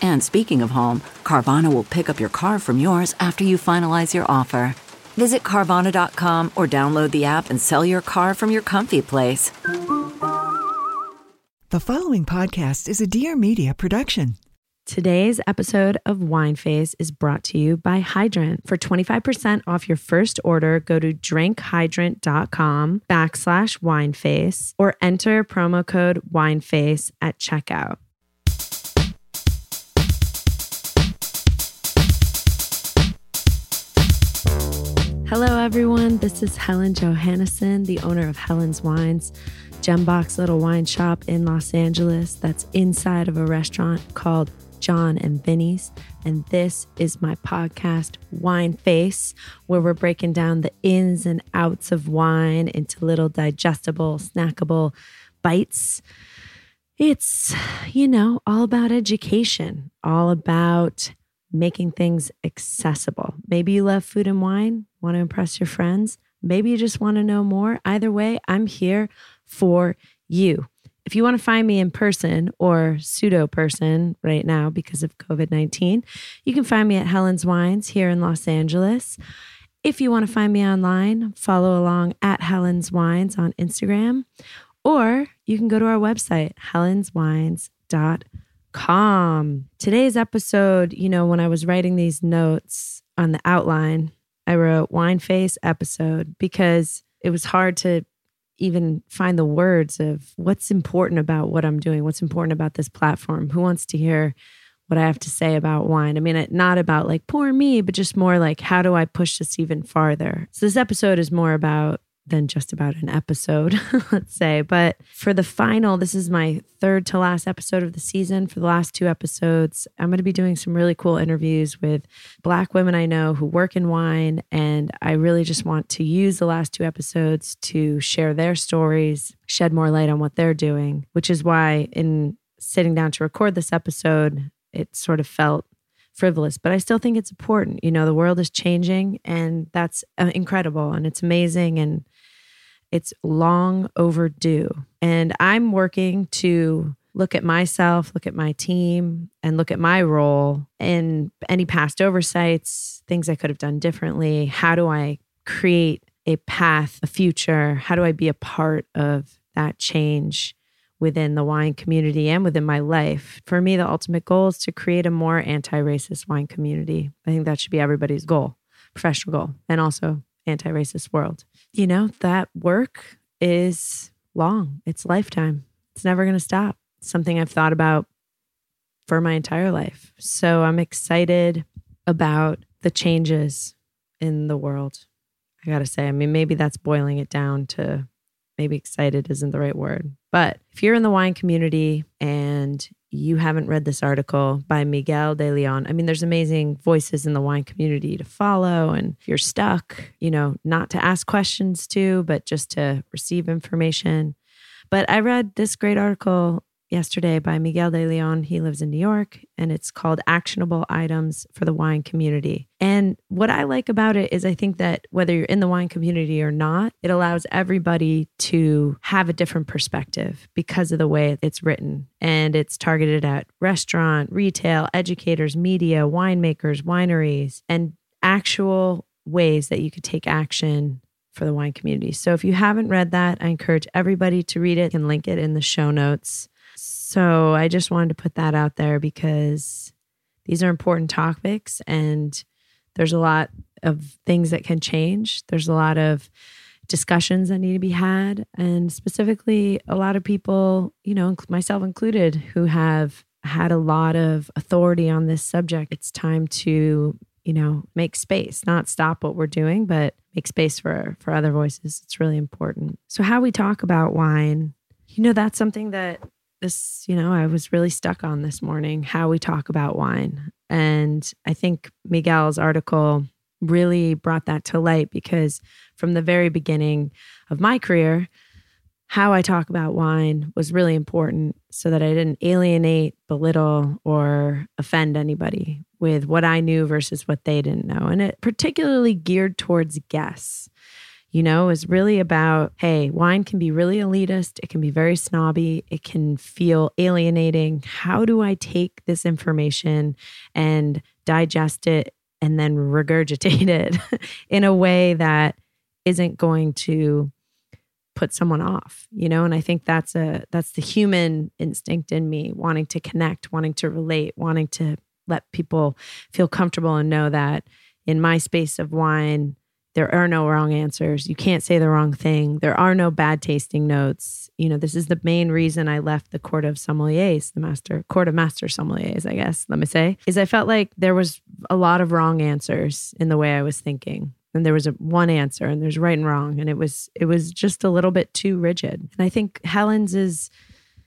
And speaking of home, Carvana will pick up your car from yours after you finalize your offer. Visit Carvana.com or download the app and sell your car from your comfy place. The following podcast is a Dear Media production. Today's episode of Wine Face is brought to you by Hydrant. For 25% off your first order, go to drinkhydrant.com backslash wineface or enter promo code wineface at checkout. Hello, everyone. This is Helen Johannesen, the owner of Helen's Wines, Gembox Little Wine Shop in Los Angeles that's inside of a restaurant called Jon and Vinny's. And this is my podcast, Wine Face, where we're breaking down the ins and outs of wine into little digestible, snackable bites. It's, you know, all about education, all about making things accessible. Maybe you love food and wine, want to impress your friends. Maybe you just want to know more. Either way, I'm here for you. If you want to find me in person or pseudo person right now because of COVID 19, you can find me at Helen's Wines here in Los Angeles. If you want to find me online, follow along at Helen's Wines on Instagram, or you can go to our website, helenswines.com. Today's episode, you know, when I was writing these notes on the outline, I wrote wine face episode because it was hard to even find the words of what's important about what I'm doing, what's important about this platform, who wants to hear what I have to say about wine. I mean, not about like poor me, but just more like how do I push this even farther? So this episode is more about than just about an episode, let's say. But for the final, this is my third to last episode of the season. For the last two episodes, I'm going to be doing some really cool interviews with Black women I know who work in wine. And I really just want to use the last two episodes to share their stories, shed more light on what they're doing, which is why in sitting down to record this episode, it sort of felt frivolous, but I still think it's important. You know, the world is changing and that's uh, incredible and it's amazing. And it's long overdue. And I'm working to look at myself, look at my team, and look at my role and any past oversights, things I could have done differently. How do I create a path, a future? How do I be a part of that change within the wine community and within my life? For me, the ultimate goal is to create a more anti racist wine community. I think that should be everybody's goal, professional goal, and also anti racist world you know, that work is long, it's lifetime. It's never going to stop. It's something I've thought about for my entire life. So I'm excited about the changes in the world. I got to say, I mean, maybe that's boiling it down to maybe excited isn't the right word. But if you're in the wine community and you haven't read this article by Miguel de Leon, I mean, there's amazing voices in the wine community to follow. And if you're stuck, you know, not to ask questions to, but just to receive information. But I read this great article yesterday by Miguel de Leon. He lives in New York and it's called Actionable Items for the Wine Community. And what I like about it is I think that whether you're in the wine community or not, it allows everybody to have a different perspective because of the way it's written. And it's targeted at restaurant, retail, educators, media, winemakers, wineries, and actual ways that you could take action for the wine community. So if you haven't read that, I encourage everybody to read it. Can link it in the show notes. So I just wanted to put that out there because these are important topics and there's a lot of things that can change. There's a lot of discussions that need to be had. And specifically, a lot of people, you know, myself included, who have had a lot of authority on this subject. It's time to, you know, make space, not stop what we're doing, but make space for for other voices. It's really important. So how we talk about wine, you know, that's something that this, you know, I was really stuck on this morning, how we talk about wine. And I think Miguel's article really brought that to light because from the very beginning of my career, how I talk about wine was really important so that I didn't alienate, belittle, or offend anybody with what I knew versus what they didn't know. And it particularly geared towards guests. You know, is really about hey, wine can be really elitist, it can be very snobby, it can feel alienating. How do I take this information and digest it and then regurgitate it in a way that isn't going to put someone off you know and i think that's a that's the human instinct in me wanting to connect wanting to relate wanting to let people feel comfortable and know that in my space of wine there are no wrong answers. You can't say the wrong thing. There are no bad tasting notes. You know this is the main reason i left the court of sommeliers the master court of master sommeliers i guess let me say is i felt like there was a lot of wrong answers in the way i was thinking. And there was a one answer and there's right and wrong and it was it was just a little bit too rigid. And i think helen's is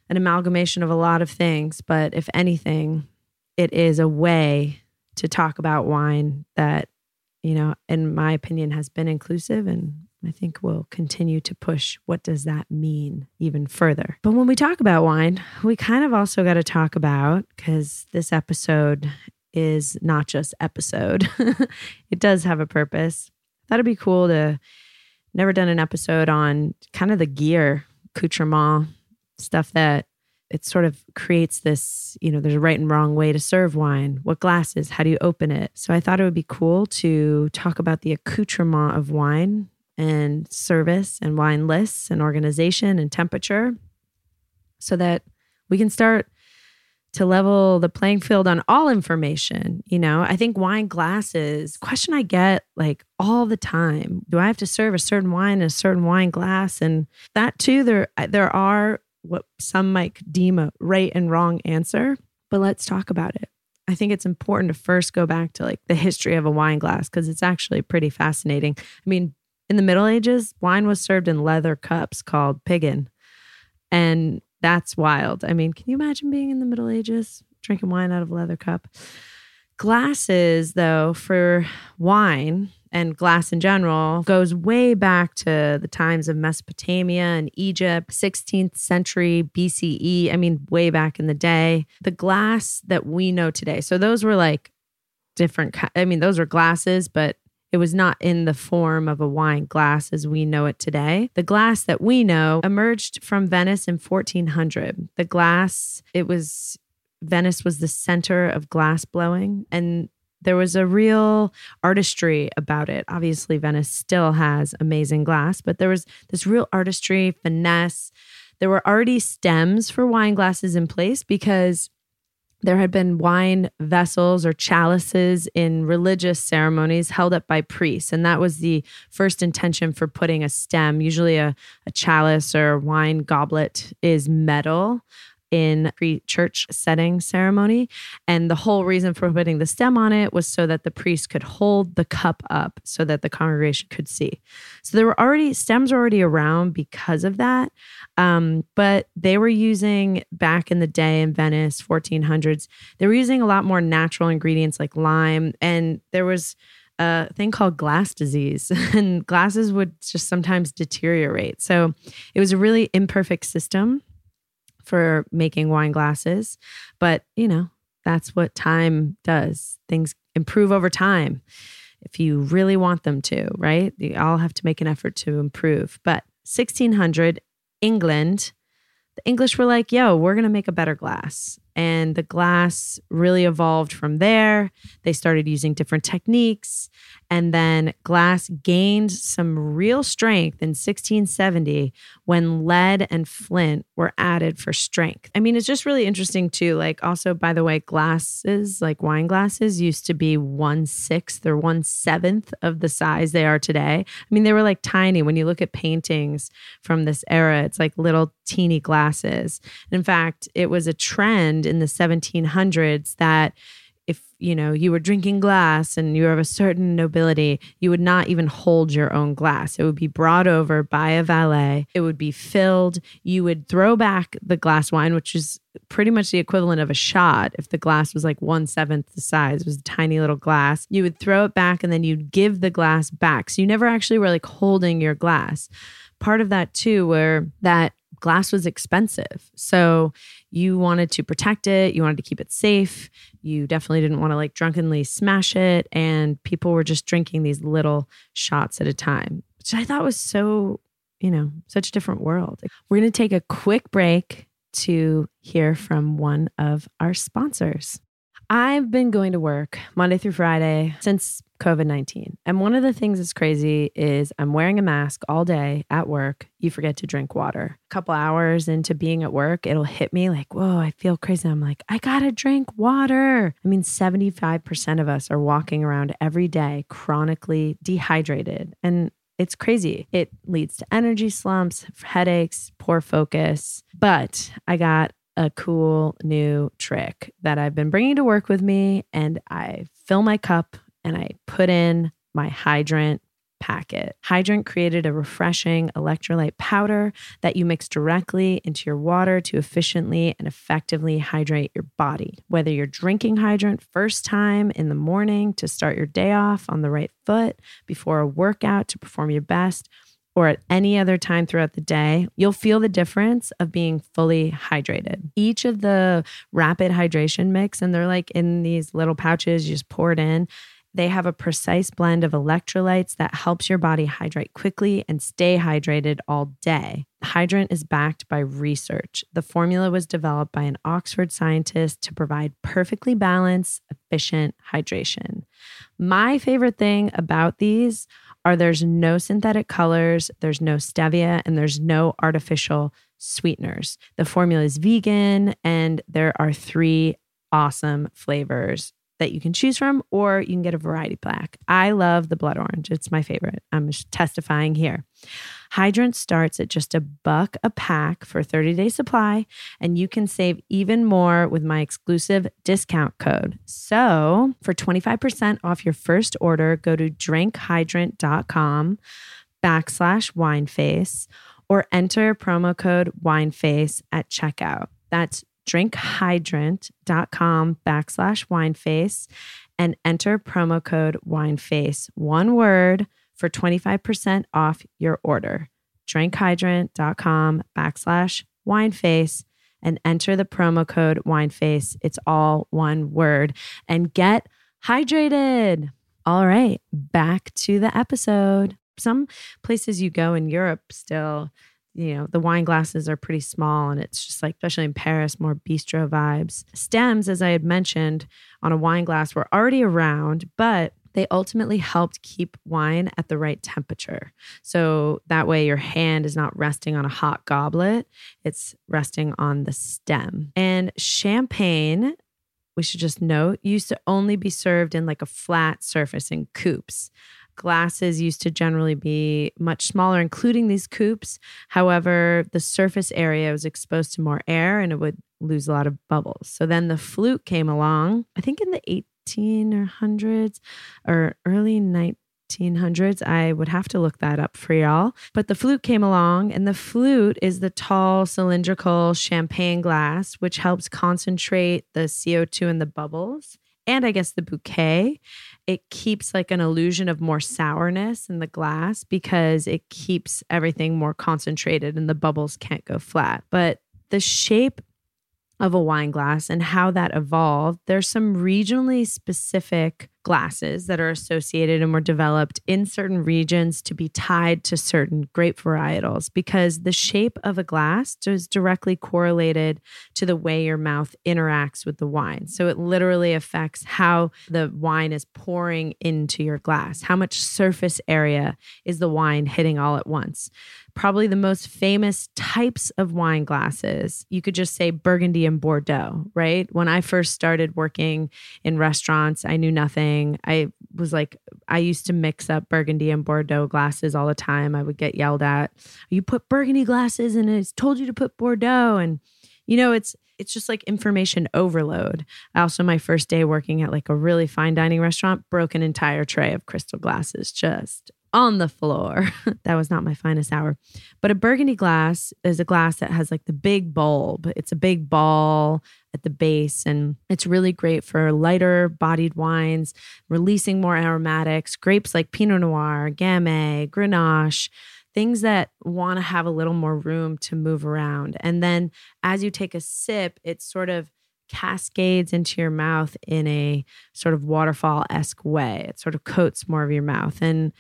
an amalgamation of a lot of things but if anything it is a way to talk about wine that you know in my opinion has been inclusive and I think we'll continue to push what does that mean even further. But when we talk about wine, we kind of also got to talk about cuz this episode is not just episode. it does have a purpose that'd be cool to never done an episode on kind of the gear, accoutrement, stuff that it sort of creates this, you know, there's a right and wrong way to serve wine. What glasses? How do you open it? So I thought it would be cool to talk about the accoutrement of wine and service and wine lists and organization and temperature so that we can start to level the playing field on all information. You know, I think wine glasses, question I get like all the time. Do I have to serve a certain wine in a certain wine glass? And that too, there there are what some might deem a right and wrong answer. But let's talk about it. I think it's important to first go back to like the history of a wine glass because it's actually pretty fascinating. I mean, in the Middle Ages, wine was served in leather cups called piggin. And that's wild. I mean, can you imagine being in the Middle Ages drinking wine out of a leather cup? Glasses, though, for wine and glass in general goes way back to the times of Mesopotamia and Egypt, 16th century BCE. I mean, way back in the day. The glass that we know today. So those were like different, I mean, those were glasses, but it was not in the form of a wine glass as we know it today. The glass that we know emerged from Venice in 1400. The glass, it was, Venice was the center of glass blowing. And there was a real artistry about it. Obviously, Venice still has amazing glass, but there was this real artistry, finesse. There were already stems for wine glasses in place because there had been wine vessels or chalices in religious ceremonies held up by priests. And that was the first intention for putting a stem. Usually, a, a chalice or wine goblet is metal in pre-church setting ceremony. And the whole reason for putting the stem on it was so that the priest could hold the cup up so that the congregation could see. So there were already stems already around because of that. Um, but they were using back in the day in venice 1400s they were using a lot more natural ingredients like lime. And there was a thing called glass disease, and glasses would just sometimes deteriorate. So it was a really imperfect system for making wine glasses. But, you know, that's what time does. Things improve over time if you really want them to, right? You all have to make an effort to improve. But 1600, England, the English were like, yo, we're going to make a better glass. And the glass really evolved from there. They started using different techniques. And then glass gained some real strength in 1670 when lead and flint were added for strength. I mean, it's just really interesting too. Like, also, by the way, glasses, like wine glasses, used to be one sixth or one seventh of the size they are today. I mean, they were like tiny. When you look at paintings from this era, it's like little teeny glasses. In fact, it was a trend in the 1700s that if you know you were drinking glass and you were of a certain nobility you would not even hold your own glass. It would be brought over by a valet. It would be filled. You would throw back the glass wine which is pretty much the equivalent of a shot. If the glass was like one seventh the size it was a tiny little glass you would throw it back and then you'd give the glass back. So you never actually were like holding your glass. Part of that too where that glass was expensive. So you wanted to protect it, you wanted to keep it safe. You definitely didn't want to like drunkenly smash it. And people were just drinking these little shots at a time, which I thought was so, you know, such a different world. We're going to take a quick break to hear from one of our sponsors. I've been going to work Monday through Friday since COVID 19. And one of the things that's crazy is I'm wearing a mask all day at work. You forget to drink water. A couple hours into being at work, it'll hit me like, whoa, I feel crazy. I'm like, I gotta drink water. I mean, 75% of us are walking around every day chronically dehydrated. And it's crazy. It leads to energy slumps, headaches, poor focus. But I got a cool new trick that I've been bringing to work with me. And I fill my cup and I put in my hydrant packet. Hydrant created a refreshing electrolyte powder that you mix directly into your water to efficiently and effectively hydrate your body. Whether you're drinking hydrant first time in the morning to start your day off on the right foot before a workout to perform your best, or at any other time throughout the day, you'll feel the difference of being fully hydrated. Each of the rapid hydration mix, and they're like in these little pouches, you just pour it in. They have a precise blend of electrolytes that helps your body hydrate quickly and stay hydrated all day. Hydrant is backed by research. The formula was developed by an Oxford scientist to provide perfectly balanced, efficient hydration. My favorite thing about these are there's no synthetic colors, there's no stevia, and there's no artificial sweeteners. The formula is vegan, and there are three awesome flavors that you can choose from, or you can get a variety pack. I love the blood orange, it's my favorite. I'm just testifying here. Hydrant starts at just a buck a pack for 30 day supply, and you can save even more with my exclusive discount code. So, for 25% off your first order, go to drinkhydrant.com backslash wineface or enter promo code wineface at checkout. That's drinkhydrant.com backslash wineface and enter promo code wineface, one word, for 25% off your order. Drinkhydrant.com backslash wineface and enter the promo code wineface. It's all one word and get hydrated. All right, back to the episode. Some places you go in Europe still you know, the wine glasses are pretty small and it's just like, especially in Paris, more bistro vibes. Stems, as I had mentioned on a wine glass, were already around, but they ultimately helped keep wine at the right temperature. So that way your hand is not resting on a hot goblet, it's resting on the stem. And champagne, we should just note, used to only be served in like a flat surface in coupes glasses used to generally be much smaller, including these coupes. However, the surface area was exposed to more air and it would lose a lot of bubbles. So then the flute came along, I think in the 1800s or early 1900s. I would have to look that up for y'all. But the flute came along, and the flute is the tall cylindrical champagne glass, which helps concentrate the CO2 in the bubbles and I guess the bouquet, it keeps like an illusion of more sourness in the glass because it keeps everything more concentrated and the bubbles can't go flat. But the shape of a wine glass and how that evolved, there's some regionally specific glasses that are associated and were developed in certain regions to be tied to certain grape varietals because the shape of a glass is directly correlated to the way your mouth interacts with the wine. So it literally affects how the wine is pouring into your glass, how much surface area is the wine hitting all at once probably the most famous types of wine glasses. You could just say Burgundy and Bordeaux, right? When I first started working in restaurants, I knew nothing. I was like, I used to mix up Burgundy and Bordeaux glasses all the time. I would get yelled at. You put Burgundy glasses and it's told you to put Bordeaux. And, you know, it's, it's just like information overload. Also, my first day working at like a really fine dining restaurant broke an entire tray of crystal glasses just on the floor. that was not my finest hour. But a burgundy glass is a glass that has like the big bulb. It's a big ball at the base and it's really great for lighter bodied wines, releasing more aromatics, grapes like Pinot Noir, Gamay, Grenache, things that want to have a little more room to move around. And then as you take a sip, it sort of cascades into your mouth in a sort of waterfall esque way. It sort of coats more of your mouth. And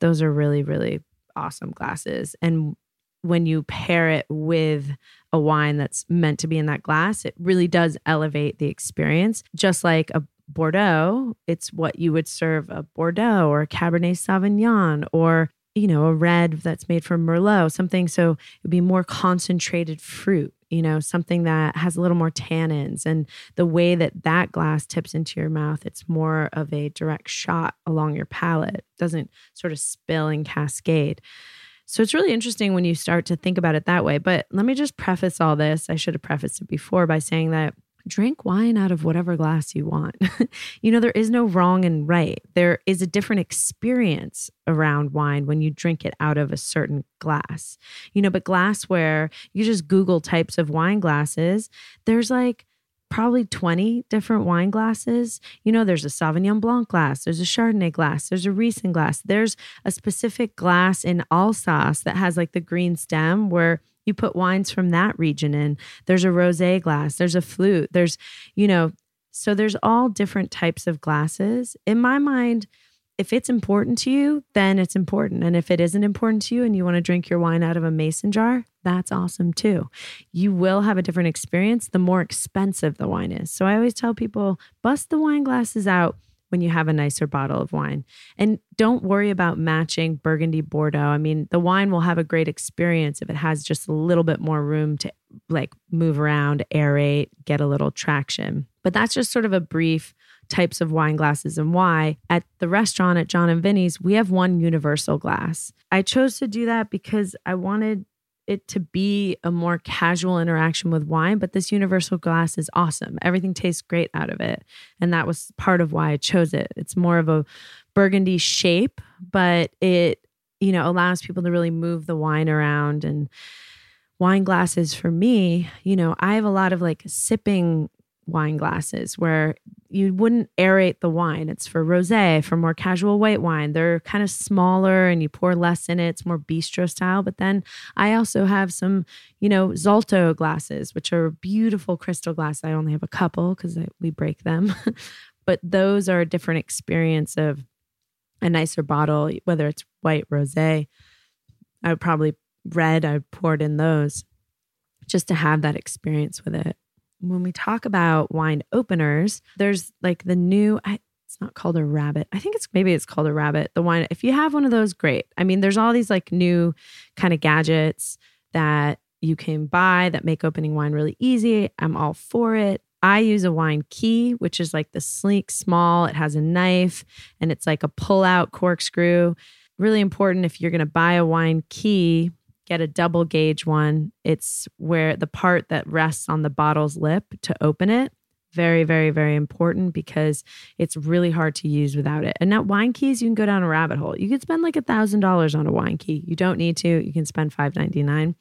those are really, really awesome glasses. And when you pair it with a wine that's meant to be in that glass, it really does elevate the experience. Just like a Bordeaux, it's what you would serve a Bordeaux or a Cabernet Sauvignon or you know, a red that's made from Merlot, something so it'd be more concentrated fruit, you know, something that has a little more tannins. And the way that that glass tips into your mouth, it's more of a direct shot along your palate, doesn't sort of spill and cascade. So it's really interesting when you start to think about it that way. But let me just preface all this. I should have prefaced it before by saying that drink wine out of whatever glass you want. you know, there is no wrong and right. There is a different experience around wine when you drink it out of a certain glass. You know, but glassware, you just Google types of wine glasses, there's like, probably 20 different wine glasses. You know, there's a Sauvignon Blanc glass, there's a Chardonnay glass, there's a Riesling glass, there's a specific glass in Alsace that has like the green stem where you put wines from that region in. There's a rosé glass, there's a flute, there's, you know, so there's all different types of glasses. In my mind, if it's important to you, then it's important. And if it isn't important to you and you want to drink your wine out of a mason jar, that's awesome too. You will have a different experience the more expensive the wine is. So I always tell people bust the wine glasses out when you have a nicer bottle of wine. And don't worry about matching Burgundy Bordeaux. I mean, the wine will have a great experience if it has just a little bit more room to like move around, aerate, get a little traction. But that's just sort of a brief types of wine glasses and why. At the restaurant at Jon and Vinny's, we have one universal glass. I chose to do that because I wanted it to be a more casual interaction with wine, but this universal glass is awesome. Everything tastes great out of it. And that was part of why I chose it. It's more of a burgundy shape, but it, you know, allows people to really move the wine around and wine glasses for me, you know, I have a lot of like sipping wine glasses where you wouldn't aerate the wine. It's for rosé, for more casual white wine. They're kind of smaller and you pour less in it. It's more bistro style. But then I also have some, you know, Zalto glasses, which are beautiful crystal glasses. I only have a couple because we break them. but those are a different experience of a nicer bottle, whether it's white, rosé. I would probably red, I poured in those just to have that experience with it when we talk about wine openers, there's like the new, I, it's not called a rabbit. I think it's maybe it's called a rabbit. The wine, if you have one of those, great. I mean, there's all these like new kind of gadgets that you can buy that make opening wine really easy. I'm all for it. I use a wine key, which is like the sleek, small, it has a knife and it's like a pull out corkscrew. Really important if you're going to buy a wine key get a double gauge one. It's where the part that rests on the bottle's lip to open it. Very, very, very important because it's really hard to use without it. And now wine keys, you can go down a rabbit hole. You could spend like a thousand dollars on a wine key. You don't need to. You can spend five ninety nine.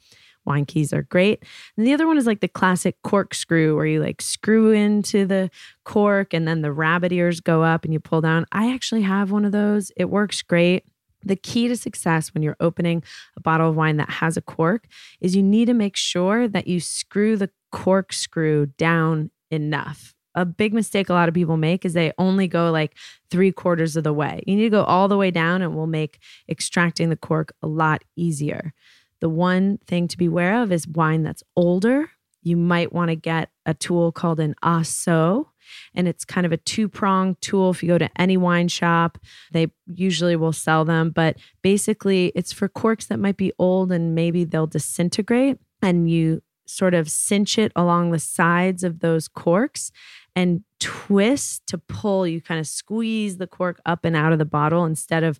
Wine keys are great. And the other one is like the classic corkscrew where you like screw into the cork and then the rabbit ears go up and you pull down. I actually have one of those. It works great. The key to success when you're opening a bottle of wine that has a cork is you need to make sure that you screw the corkscrew down enough. a big mistake a lot of people make is they only go like three quarters of the way. You need to go all the way down and will make extracting the cork a lot easier. The one thing to be aware of is wine that's older. You might want to get a tool called an Ah-So, and it's kind of a two pronged tool. If you go to any wine shop, they usually will sell them, but basically, it's for corks that might be old and maybe they'll disintegrate. And you sort of cinch it along the sides of those corks and twist to pull. You kind of squeeze the cork up and out of the bottle instead of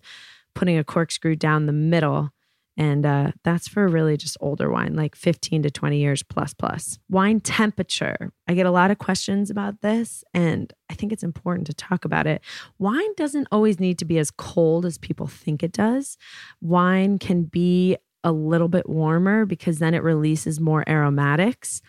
putting a corkscrew down the middle. And uh, that's for really just older wine, like 15 to 20 years plus plus. Wine temperature. I get a lot of questions about this, and I think it's important to talk about it. Wine doesn't always need to be as cold as people think it does. Wine can be a little bit warmer because then it releases more aromatics.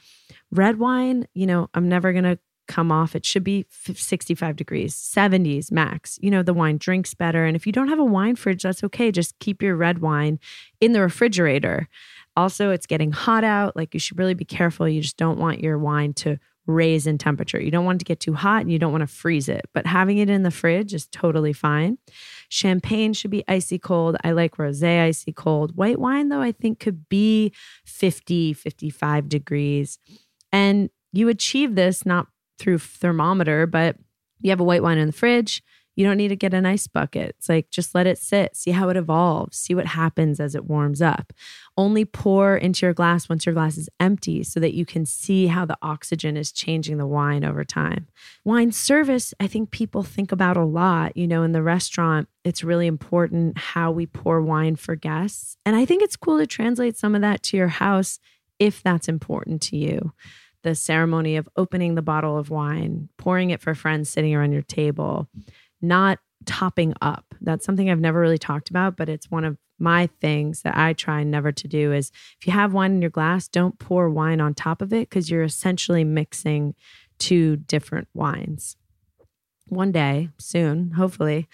Red wine, you know, I'm never going to come off. It should be 65 degrees, 70s max. You know, the wine drinks better. And if you don't have a wine fridge, that's okay. Just keep your red wine in the refrigerator. Also, it's getting hot out. Like you should really be careful. You just don't want your wine to raise in temperature. You don't want it to get too hot and you don't want to freeze it, but having it in the fridge is totally fine. Champagne should be icy cold. I like rosé icy cold. White wine, though, I think could be 50, 55 degrees. And you achieve this not through thermometer, but you have a white wine in the fridge you don't need to get an ice bucket. It's like just let it sit, see how it evolves, see what happens as it warms up. Only pour into your glass once your glass is empty so that you can see how the oxygen is changing the wine over time. Wine service, I think people think about a lot. You know, in the restaurant, it's really important how we pour wine for guests. And I think it's cool to translate some of that to your house if that's important to you the ceremony of opening the bottle of wine, pouring it for friends sitting around your table, not topping up. That's something I've never really talked about, but it's one of my things that I try never to do is if you have wine in your glass, don't pour wine on top of it because you're essentially mixing two different wines. One day, soon, hopefully,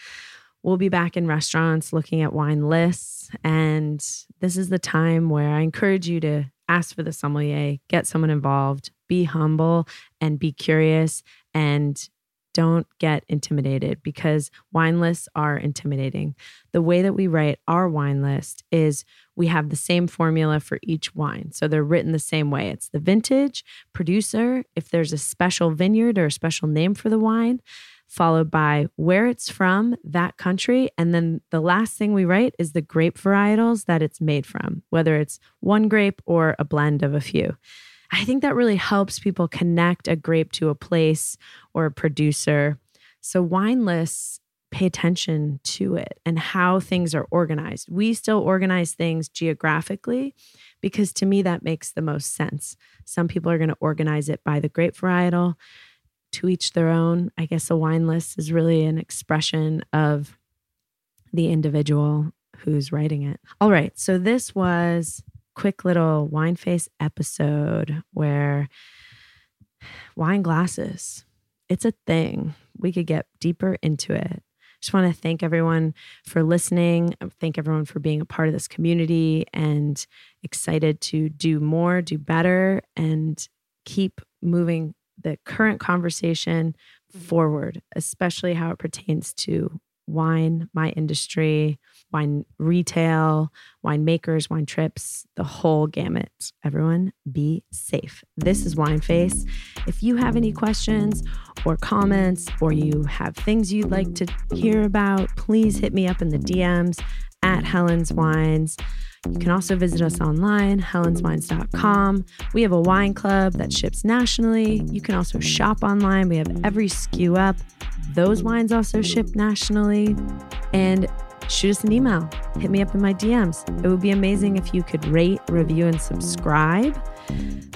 we'll be back in restaurants looking at wine lists. And this is the time where I encourage you to ask for the sommelier, get someone involved, be humble and be curious and don't get intimidated because wine lists are intimidating. The way that we write our wine list is we have the same formula for each wine. So they're written the same way. It's the vintage, producer, if there's a special vineyard or a special name for the wine, followed by where it's from, that country. And then the last thing we write is the grape varietals that it's made from, whether it's one grape or a blend of a few. I think that really helps people connect a grape to a place or a producer. So, wine lists pay attention to it and how things are organized. We still organize things geographically because to me that makes the most sense. Some people are going to organize it by the grape varietal, to each their own. I guess a wine list is really an expression of the individual who's writing it. All right, so this was quick little wine face episode where wine glasses, it's a thing. We could get deeper into it. Just want to thank everyone for listening. Thank everyone for being a part of this community and excited to do more, do better, and keep moving the current conversation forward, especially how it pertains to wine, my industry, wine retail, wine makers, wine trips, the whole gamut. Everyone be safe. This is Wine Face. If you have any questions or comments, or you have things you'd like to hear about, please hit me up in the DMs at Helen's Wines. You can also visit us online, helenswines.com. We have a wine club that ships nationally. You can also shop online. We have every SKU up. Those wines also ship nationally. And shoot us an email. Hit me up in my DMs. It would be amazing if you could rate, review, and subscribe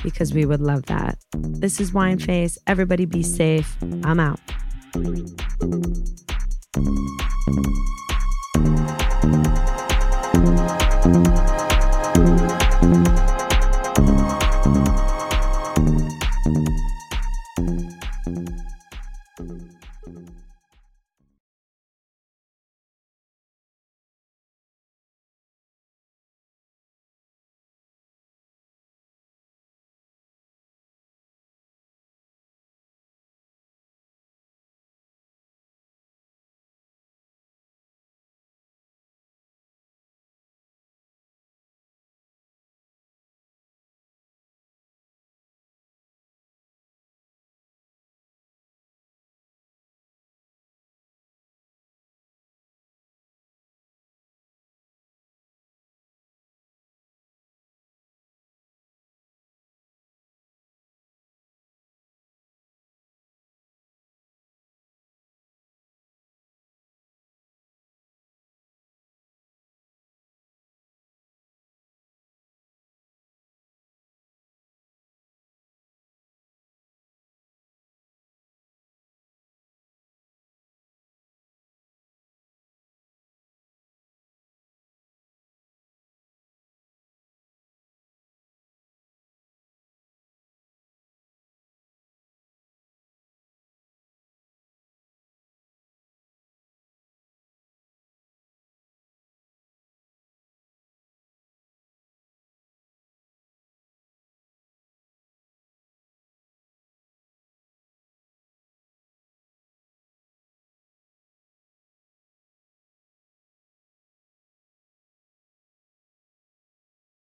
because we would love that. This is Wine Face. Everybody be safe. I'm out.